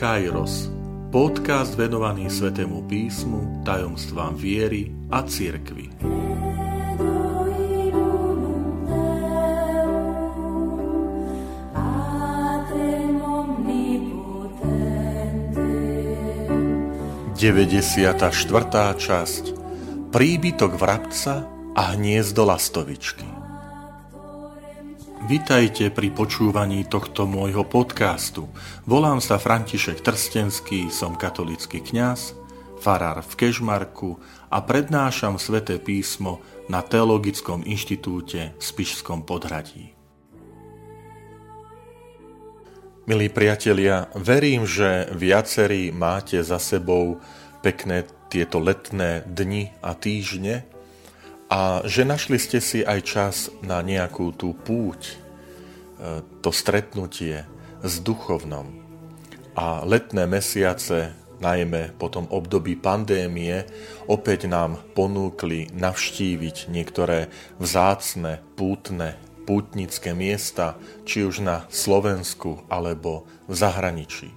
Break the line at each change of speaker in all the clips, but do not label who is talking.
Kairos, podcast venovaný Svetému písmu, tajomstvám viery a cirkvi. Deväťdesiata štvrtá časť. Príbytok vrabca a hniezdo lastovičky Vitajte pri počúvaní tohto môjho podcastu. Volám sa František Trstenský, som katolický kňaz, farár v Kežmarku a prednášam sväté písmo na Teologickom inštitúte v Spišskom podhradí. Milí priatelia, verím, že viacerí máte za sebou pekné tieto letné dni a týždne, a že našli ste si aj čas na nejakú tú púť, e, to stretnutie s duchovnom. A letné mesiace, najmä po tom období pandémie, opäť nám ponúkli navštíviť niektoré vzácne, pútne, pútnické miesta, či už na Slovensku alebo v zahraničí.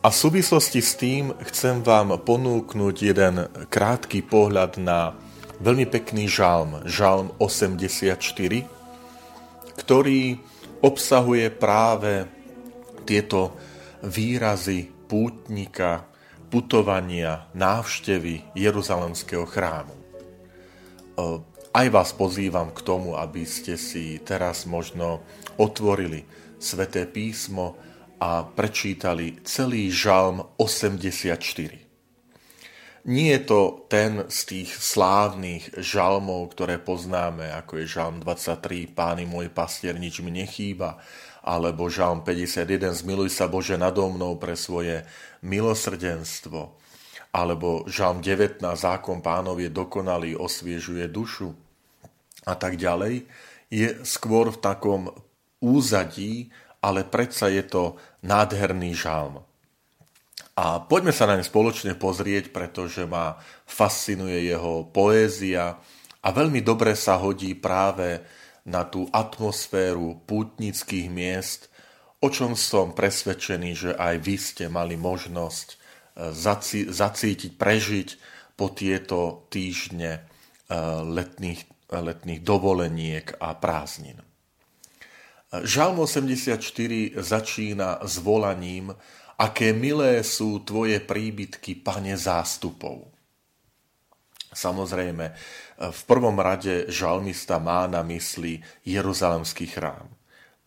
A v súvislosti s tým chcem vám ponúknuť jeden krátky pohľad na veľmi pekný žalm, žalm 84, ktorý obsahuje práve tieto výrazy pútnika, putovania, návštevy Jeruzalemského chrámu. Aj vás pozývam k tomu, aby ste si teraz možno otvorili sväté písmo a prečítali celý žalm 84. Nie je to ten z tých slávnych žalmov, ktoré poznáme, ako je žalm 23, Pány môj pastier, nič mi nechýba, alebo žalm 51, Zmiluj sa Bože nado mnou pre svoje milosrdenstvo, alebo žalm 19, Zákon pánov je dokonalý, osviežuje dušu a tak ďalej, je skôr v takom úzadí, ale predsa je to nádherný žalm. A poďme sa na ne spoločne pozrieť, pretože ma fascinuje jeho poézia a veľmi dobre sa hodí práve na tú atmosféru pútnických miest, o čom som presvedčený, že aj vy ste mali možnosť e, zacítiť, prežiť po tieto týždne e, letných, letných dovoleniek a prázdnin. Žalm 84 začína s volaním Aké milé sú tvoje príbytky, pane zástupov. Samozrejme, v prvom rade žalmista má na mysli Jeruzalemský chrám.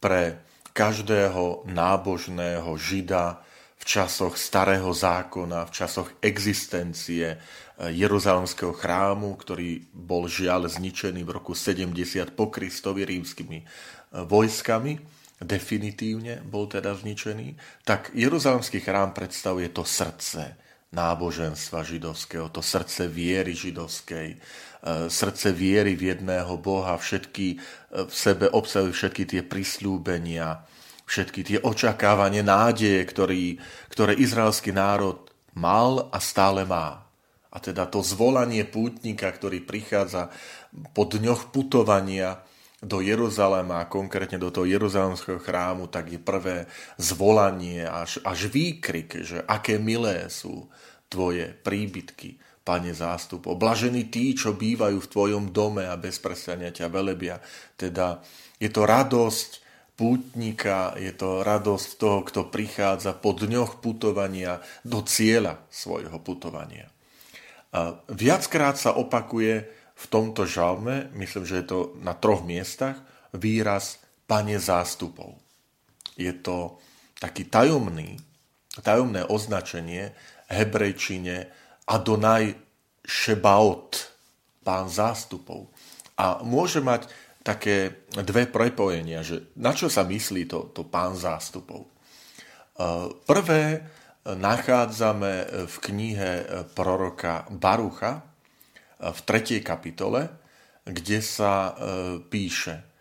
Pre každého nábožného žida v časoch starého zákona, v časoch existencie Jeruzalemského chrámu, ktorý bol žiaľ zničený v roku 70 po Kristovi rímskymi vojskami, definitívne bol teda zničený, tak Jeruzalemský chrám predstavuje to srdce náboženstva židovského, to srdce viery židovskej, e, srdce viery v jedného Boha, všetky e, v sebe obsahujú všetky tie prislúbenia, všetky tie očakávanie, nádeje, ktorý, ktoré izraelský národ mal a stále má. A teda to zvolanie pútnika, ktorý prichádza po dňoch putovania, do Jeruzalema, konkrétne do toho Jeruzalemského chrámu, tak je prvé zvolanie, až, až výkrik, že aké milé sú tvoje príbytky, pane zástup. Oblažení tí, čo bývajú v tvojom dome a bez prestania ťa velebia. Teda je to radosť pútnika, je to radosť toho, kto prichádza po dňoch putovania do cieľa svojho putovania. A viackrát sa opakuje v tomto žalme, myslím, že je to na troch miestach, výraz Pane zástupov. Je to taký tajomný, tajomné označenie hebrejčine Adonai Shebaot, pán zástupov. A môže mať také dve prepojenia, že na čo sa myslí to, to pán zástupov. E, prvé nachádzame v knihe proroka Barucha, v 3. kapitole, kde sa e, píše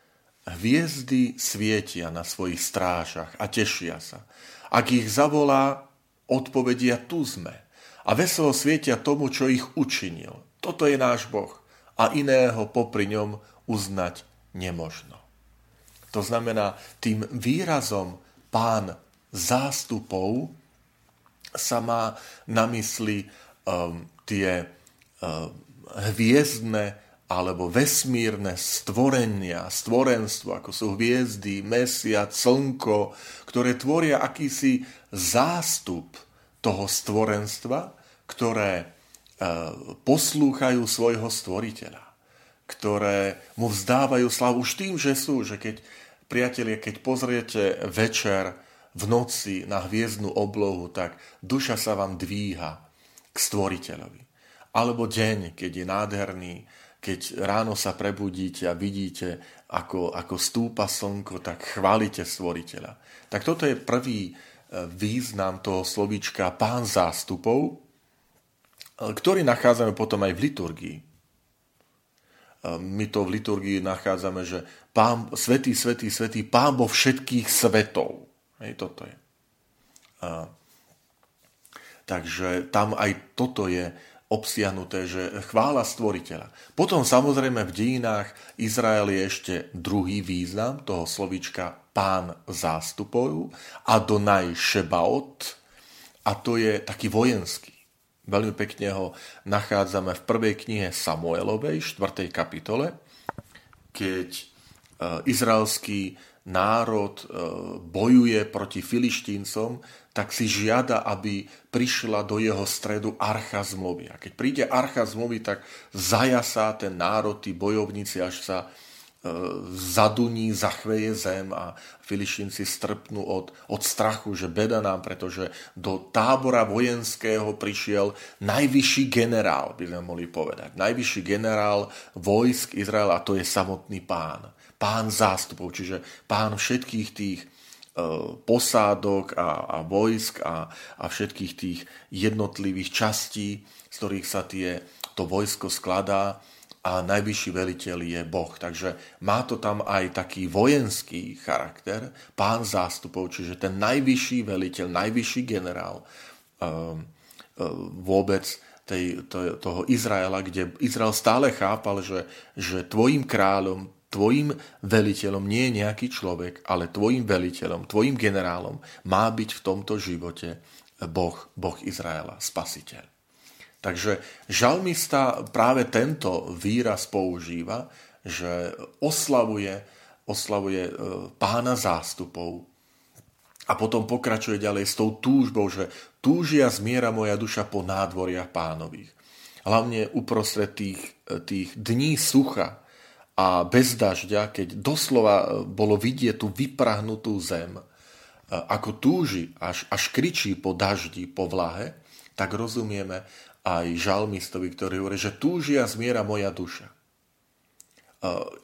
Hviezdy svietia na svojich strážach a tešia sa. Ak ich zavolá, odpovedia tu sme. A veselo svietia tomu, čo ich učinil. Toto je náš Boh. A iného popri ňom uznať nemožno. To znamená, tým výrazom pán zástupov sa má na mysli um, tie um, hviezdne alebo vesmírne stvorenia, stvorenstvo, ako sú hviezdy, mesiac, slnko, ktoré tvoria akýsi zástup toho stvorenstva, ktoré uh, poslúchajú svojho stvoriteľa, ktoré mu vzdávajú slavu už tým, že sú, že keď, priatelia, keď pozriete večer v noci na hviezdnu oblohu, tak duša sa vám dvíha k stvoriteľovi. Alebo deň, keď je nádherný, keď ráno sa prebudíte a vidíte, ako, ako stúpa slnko, tak chválite stvoriteľa. Tak toto je prvý e, význam toho slovíčka pán zástupov, e, ktorý nachádzame potom aj v liturgii. E, my to v liturgii nachádzame, že pán, svetý, svetý, svetý, pán vo všetkých svetov. Hej, toto je. A, takže tam aj toto je obsiahnuté, že chvála stvoriteľa. Potom samozrejme v dejinách Izrael je ešte druhý význam toho slovíčka pán zástupov, Adonai Shebaot, a to je taký vojenský. Veľmi pekne ho nachádzame v prvej knihe Samuelovej, 4. kapitole, keď e, izraelský národ e, bojuje proti filištíncom, tak si žiada, aby prišla do jeho stredu archa zmluvy. A keď príde archa zmluvy, tak zajasá ten národ, tí bojovníci, až sa e, zaduní, zachveje zem a filištinci strpnú od, od strachu, že beda nám, pretože do tábora vojenského prišiel najvyšší generál, by sme mohli povedať. Najvyšší generál vojsk Izraela, a to je samotný pán pán zástupov, čiže pán všetkých tých e, posádok a, a vojsk a, a všetkých tých jednotlivých častí, z ktorých sa tie, to vojsko skladá a najvyšší veliteľ je Boh. Takže má to tam aj taký vojenský charakter, pán zástupov, čiže ten najvyšší veliteľ, najvyšší generál um, vôbec tej, to, toho Izraela, kde Izrael stále chápal, že, že tvojim kráľom, tvojim veliteľom nie je nejaký človek, ale tvojim veliteľom, tvojim generálom má byť v tomto živote Boh, Boh Izraela, spasiteľ. Takže žalmista práve tento výraz používa, že oslavuje, oslavuje e, pána zástupov a potom pokračuje ďalej s tou túžbou, že túžia zmiera moja duša po nádvoriach pánových. Hlavne uprostred tých, tých dní sucha, a bez dažďa, keď doslova e, bolo vidieť tú vyprahnutú zem, e, ako túži, až, až kričí po daždi, po vlahe, tak rozumieme aj žalmistovi, ktorý hovorí, že túžia zmiera moja duša. E,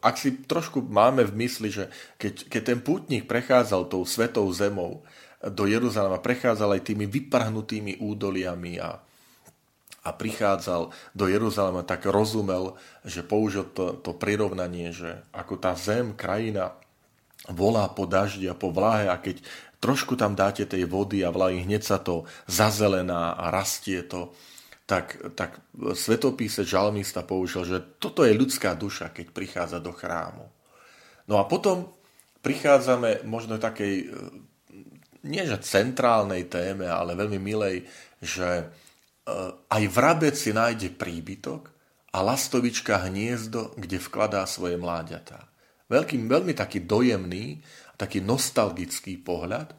ak si trošku máme v mysli, že keď, keď ten pútnik prechádzal tou svetou zemou do Jeruzalema, prechádzal aj tými vyprahnutými údoliami a, a prichádzal do Jeruzalema, tak rozumel, že použil to, to prirovnanie, že ako tá zem, krajina volá po daždi a po vláhe a keď trošku tam dáte tej vody a vlahy, hneď sa to zazelená a rastie to, tak, tak svetopíse žalmista použil, že toto je ľudská duša, keď prichádza do chrámu. No a potom prichádzame možno takej, nie že centrálnej téme, ale veľmi milej, že aj vrabec si nájde príbytok a lastovička hniezdo, kde vkladá svoje mláďatá. Veľký, veľmi taký dojemný, taký nostalgický pohľad.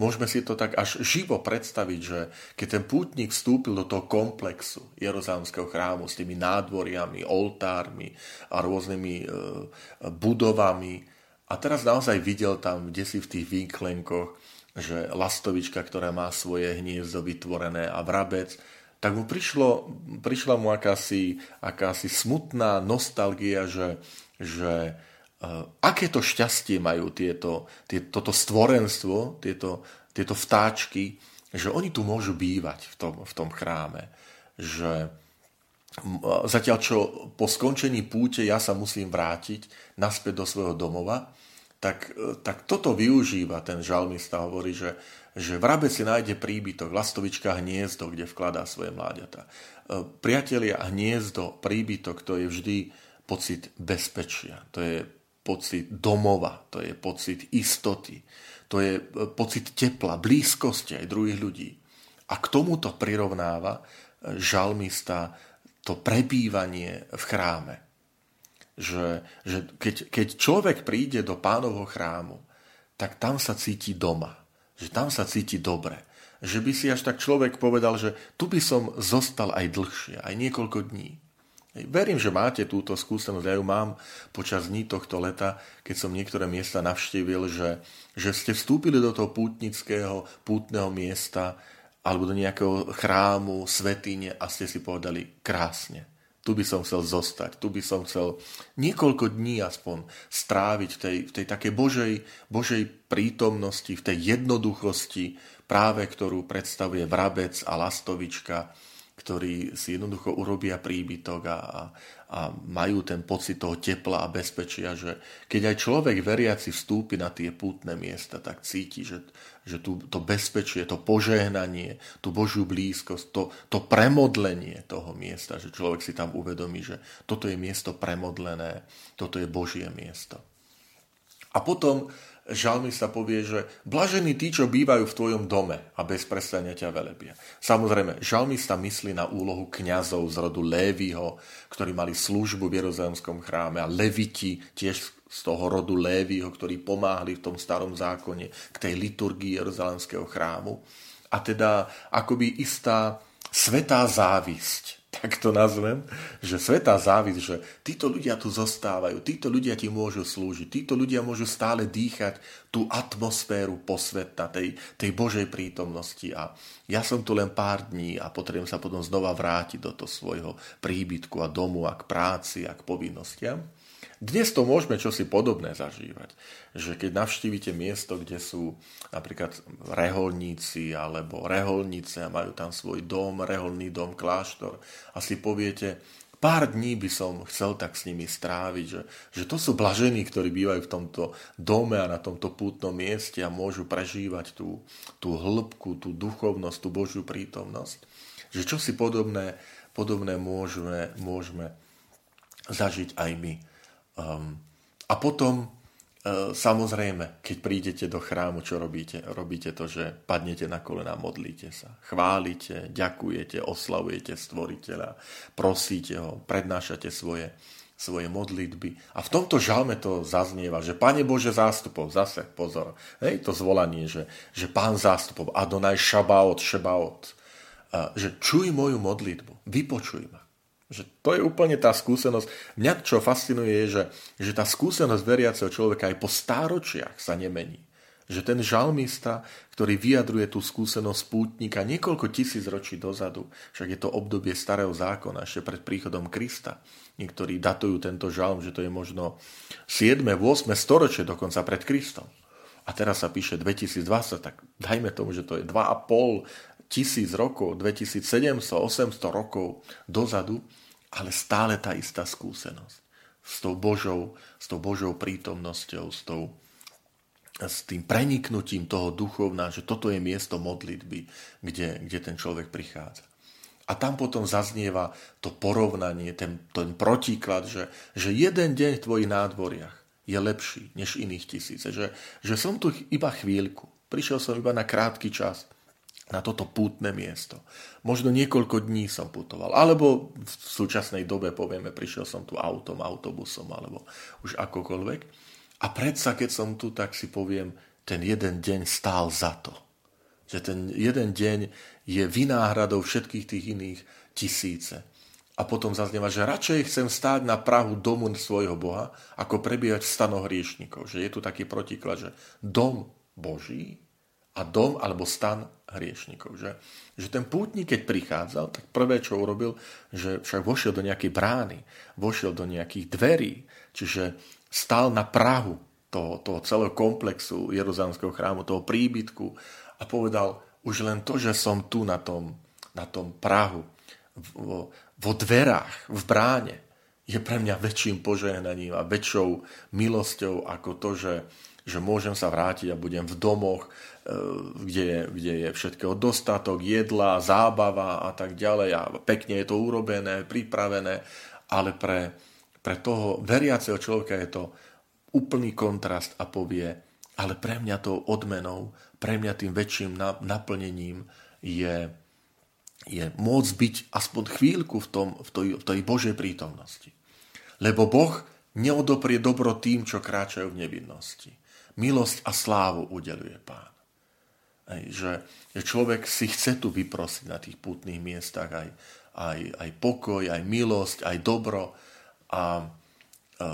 Môžeme si to tak až živo predstaviť, že keď ten pútnik vstúpil do toho komplexu Jeruzalemského chrámu s tými nádvoriami, oltármi a rôznymi e, budovami a teraz naozaj videl tam, kde si v tých výklenkoch, že lastovička, ktorá má svoje hniezdo vytvorené a vrabec, tak mu prišlo, prišla mu akási, akási smutná nostalgia, že, že uh, aké to šťastie majú tieto, tie, toto stvorenstvo, tieto, tieto vtáčky, že oni tu môžu bývať v tom, v tom chráme. Že zatiaľ čo po skončení púte ja sa musím vrátiť naspäť do svojho domova, tak, tak toto využíva ten žalmista, hovorí, že, že vrabec si nájde príbytok, lastovička hniezdo, kde vkladá svoje mláďata. E, priatelia, hniezdo, príbytok, to je vždy pocit bezpečia, to je pocit domova, to je pocit istoty, to je e, pocit tepla, blízkosti aj druhých ľudí. A k tomuto prirovnáva žalmista to prebývanie v chráme. Že, že keď, keď človek príde do pánovho chrámu, tak tam sa cíti doma. Že tam sa cíti dobre. Že by si až tak človek povedal, že tu by som zostal aj dlhšie, aj niekoľko dní. Verím, že máte túto skúsenosť, ja ju mám počas dní tohto leta, keď som niektoré miesta navštívil, že, že ste vstúpili do toho pútnického, pútneho miesta alebo do nejakého chrámu, svetine a ste si povedali krásne. Tu by som chcel zostať, tu by som chcel niekoľko dní aspoň stráviť v tej, v tej takej Božej, Božej prítomnosti, v tej jednoduchosti, práve ktorú predstavuje vrabec a lastovička, ktorí si jednoducho urobia príbytok a, a, majú ten pocit toho tepla a bezpečia, že keď aj človek veriaci vstúpi na tie pútne miesta, tak cíti, že, že tu, to bezpečie, to požehnanie, tú Božiu blízkosť, to, to premodlenie toho miesta, že človek si tam uvedomí, že toto je miesto premodlené, toto je Božie miesto. A potom žalmista povie, že blažení tí, čo bývajú v tvojom dome a bez prestania ťa velebia. Samozrejme, žalmista myslí na úlohu kňazov z rodu Lévyho, ktorí mali službu v Jeruzalemskom chráme a leviti tiež z toho rodu Lévyho, ktorí pomáhali v tom starom zákone k tej liturgii Jeruzalemského chrámu. A teda akoby istá svetá závisť tak to nazvem, že svetá závisť, že títo ľudia tu zostávajú, títo ľudia ti môžu slúžiť, títo ľudia môžu stále dýchať tú atmosféru posveta, tej, tej Božej prítomnosti a ja som tu len pár dní a potrebujem sa potom znova vrátiť do toho svojho príbytku a domu a k práci a k povinnostiam. Dnes to môžeme čosi podobné zažívať. Že keď navštívite miesto, kde sú napríklad reholníci alebo reholnice a majú tam svoj dom, reholný dom, kláštor a si poviete, pár dní by som chcel tak s nimi stráviť, že, že to sú blažení, ktorí bývajú v tomto dome a na tomto pútnom mieste a môžu prežívať tú, tú hĺbku, tú duchovnosť, tú Božiu prítomnosť. Že čo si podobné, podobné môžeme, môžeme zažiť aj my. Um, a potom, uh, samozrejme, keď prídete do chrámu, čo robíte? Robíte to, že padnete na kolena, modlíte sa, chválite, ďakujete, oslavujete stvoriteľa, prosíte ho, prednášate svoje, svoje modlitby. A v tomto žalme to zaznieva, že Pane Bože zástupov, zase pozor, hej, to zvolanie, že, že Pán zástupov, Adonaj Šabaot, Šebaot, uh, že čuj moju modlitbu, vypočuj ma. Že to je úplne tá skúsenosť. Mňa čo fascinuje je, že, že tá skúsenosť veriaceho človeka aj po stáročiach sa nemení. Že ten žalmista, ktorý vyjadruje tú skúsenosť pútnika niekoľko tisíc ročí dozadu, však je to obdobie starého zákona, ešte pred príchodom Krista. Niektorí datujú tento žalm, že to je možno 7. 8. storočie dokonca pred Kristom. A teraz sa píše 2020, tak dajme tomu, že to je 2,5 tisíc rokov, 2700, 800 rokov dozadu ale stále tá istá skúsenosť s tou Božou, s tou Božou prítomnosťou, s, tou, s tým preniknutím toho duchovná, že toto je miesto modlitby, kde, kde ten človek prichádza. A tam potom zaznieva to porovnanie, ten, ten protiklad, že, že jeden deň v tvojich nádvoriach je lepší než iných tisíce. Že, že som tu iba chvíľku, prišiel som iba na krátky čas – na toto pútne miesto. Možno niekoľko dní som putoval, alebo v súčasnej dobe povieme, prišiel som tu autom, autobusom, alebo už akokoľvek. A predsa, keď som tu, tak si poviem, ten jeden deň stál za to. Že ten jeden deň je vynáhradou všetkých tých iných tisíce. A potom zaznieva, že radšej chcem stáť na Prahu domu svojho Boha, ako prebíjať v stanoch hriešnikov. Že je tu taký protiklad, že dom Boží a dom alebo stan hriešnikov. Že, že ten pútnik, keď prichádzal, tak prvé, čo urobil, že však vošiel do nejakej brány, vošiel do nejakých dverí, čiže stál na Prahu toho, toho celého komplexu Jeruzalemského chrámu, toho príbytku a povedal, už len to, že som tu na tom, na tom Prahu, vo, vo dverách, v bráne, je pre mňa väčším požehnaním a väčšou milosťou ako to, že, že môžem sa vrátiť a budem v domoch, E, kde je, kde je všetkého dostatok, jedla, zábava a tak ďalej a pekne je to urobené, pripravené, ale pre, pre toho veriaceho človeka je to úplný kontrast a povie, ale pre mňa tou odmenou, pre mňa tým väčším naplnením je, je môcť byť aspoň chvíľku v, tom, v, tej, v tej Božej prítomnosti. Lebo Boh neodoprie dobro tým, čo kráčajú v nevinnosti. Milosť a slávu udeluje Pán. Že, že človek si chce tu vyprosiť na tých putných miestach aj, aj, aj pokoj, aj milosť, aj dobro. A e,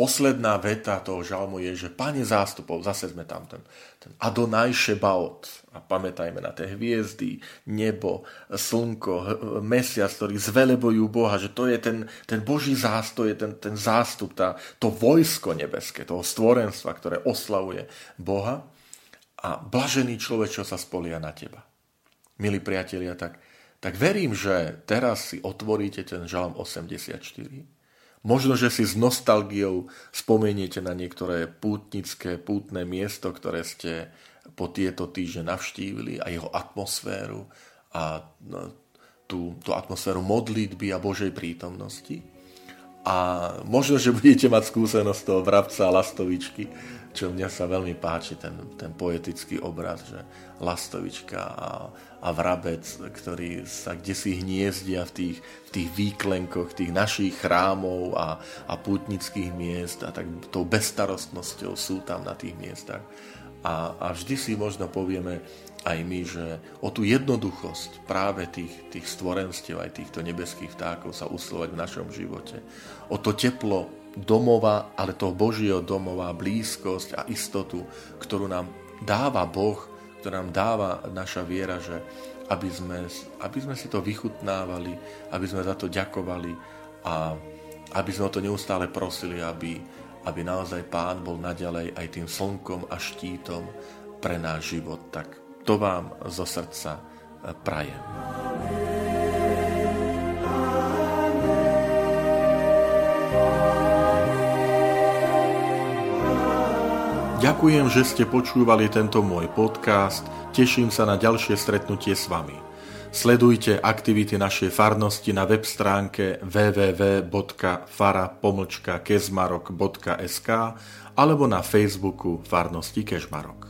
posledná veta toho žalmu je, že Pane zástupov, zase sme tam ten, ten Adonaj Šebaot. A pamätajme na tie hviezdy, nebo, slnko, mesiac, ktorí zvelebujú Boha, že to je ten, ten Boží zástup, je ten, ten zástup, tá, to vojsko nebeské, toho stvorenstva, ktoré oslavuje Boha. A blažený človek, čo sa spolia na teba. Milí priatelia, tak, tak verím, že teraz si otvoríte ten žalm 84 Možno, že si s nostalgiou spomeniete na niektoré pútnické, pútne miesto, ktoré ste po tieto týždne navštívili a jeho atmosféru a no, tú, tú atmosféru modlitby a Božej prítomnosti. A možno, že budete mať skúsenosť toho vrabca a lastovičky, čo mňa sa veľmi páči, ten, ten poetický obraz, že lastovička a, a vrabec, ktorí sa kde si hniezdia v tých, v tých výklenkoch tých našich chrámov a, a pútnických miest a tak tou bestarostnosťou sú tam na tých miestach. A, a vždy si možno povieme aj my, že o tú jednoduchosť práve tých, tých stvorenstiev, aj týchto nebeských vtákov sa uslovať v našom živote. O to teplo domova, ale toho Božieho domova, blízkosť a istotu, ktorú nám dáva Boh ktorá nám dáva naša viera, že aby sme, aby sme si to vychutnávali, aby sme za to ďakovali a aby sme o to neustále prosili, aby, aby naozaj Pán bol naďalej aj tým slnkom a štítom pre náš život. Tak to vám zo srdca prajem. Ďakujem, že ste počúvali tento môj podcast. Teším sa na ďalšie stretnutie s vami. Sledujte aktivity našej farnosti na web stránke www.fara.kezmarok.sk alebo na Facebooku Farnosti Kežmarok.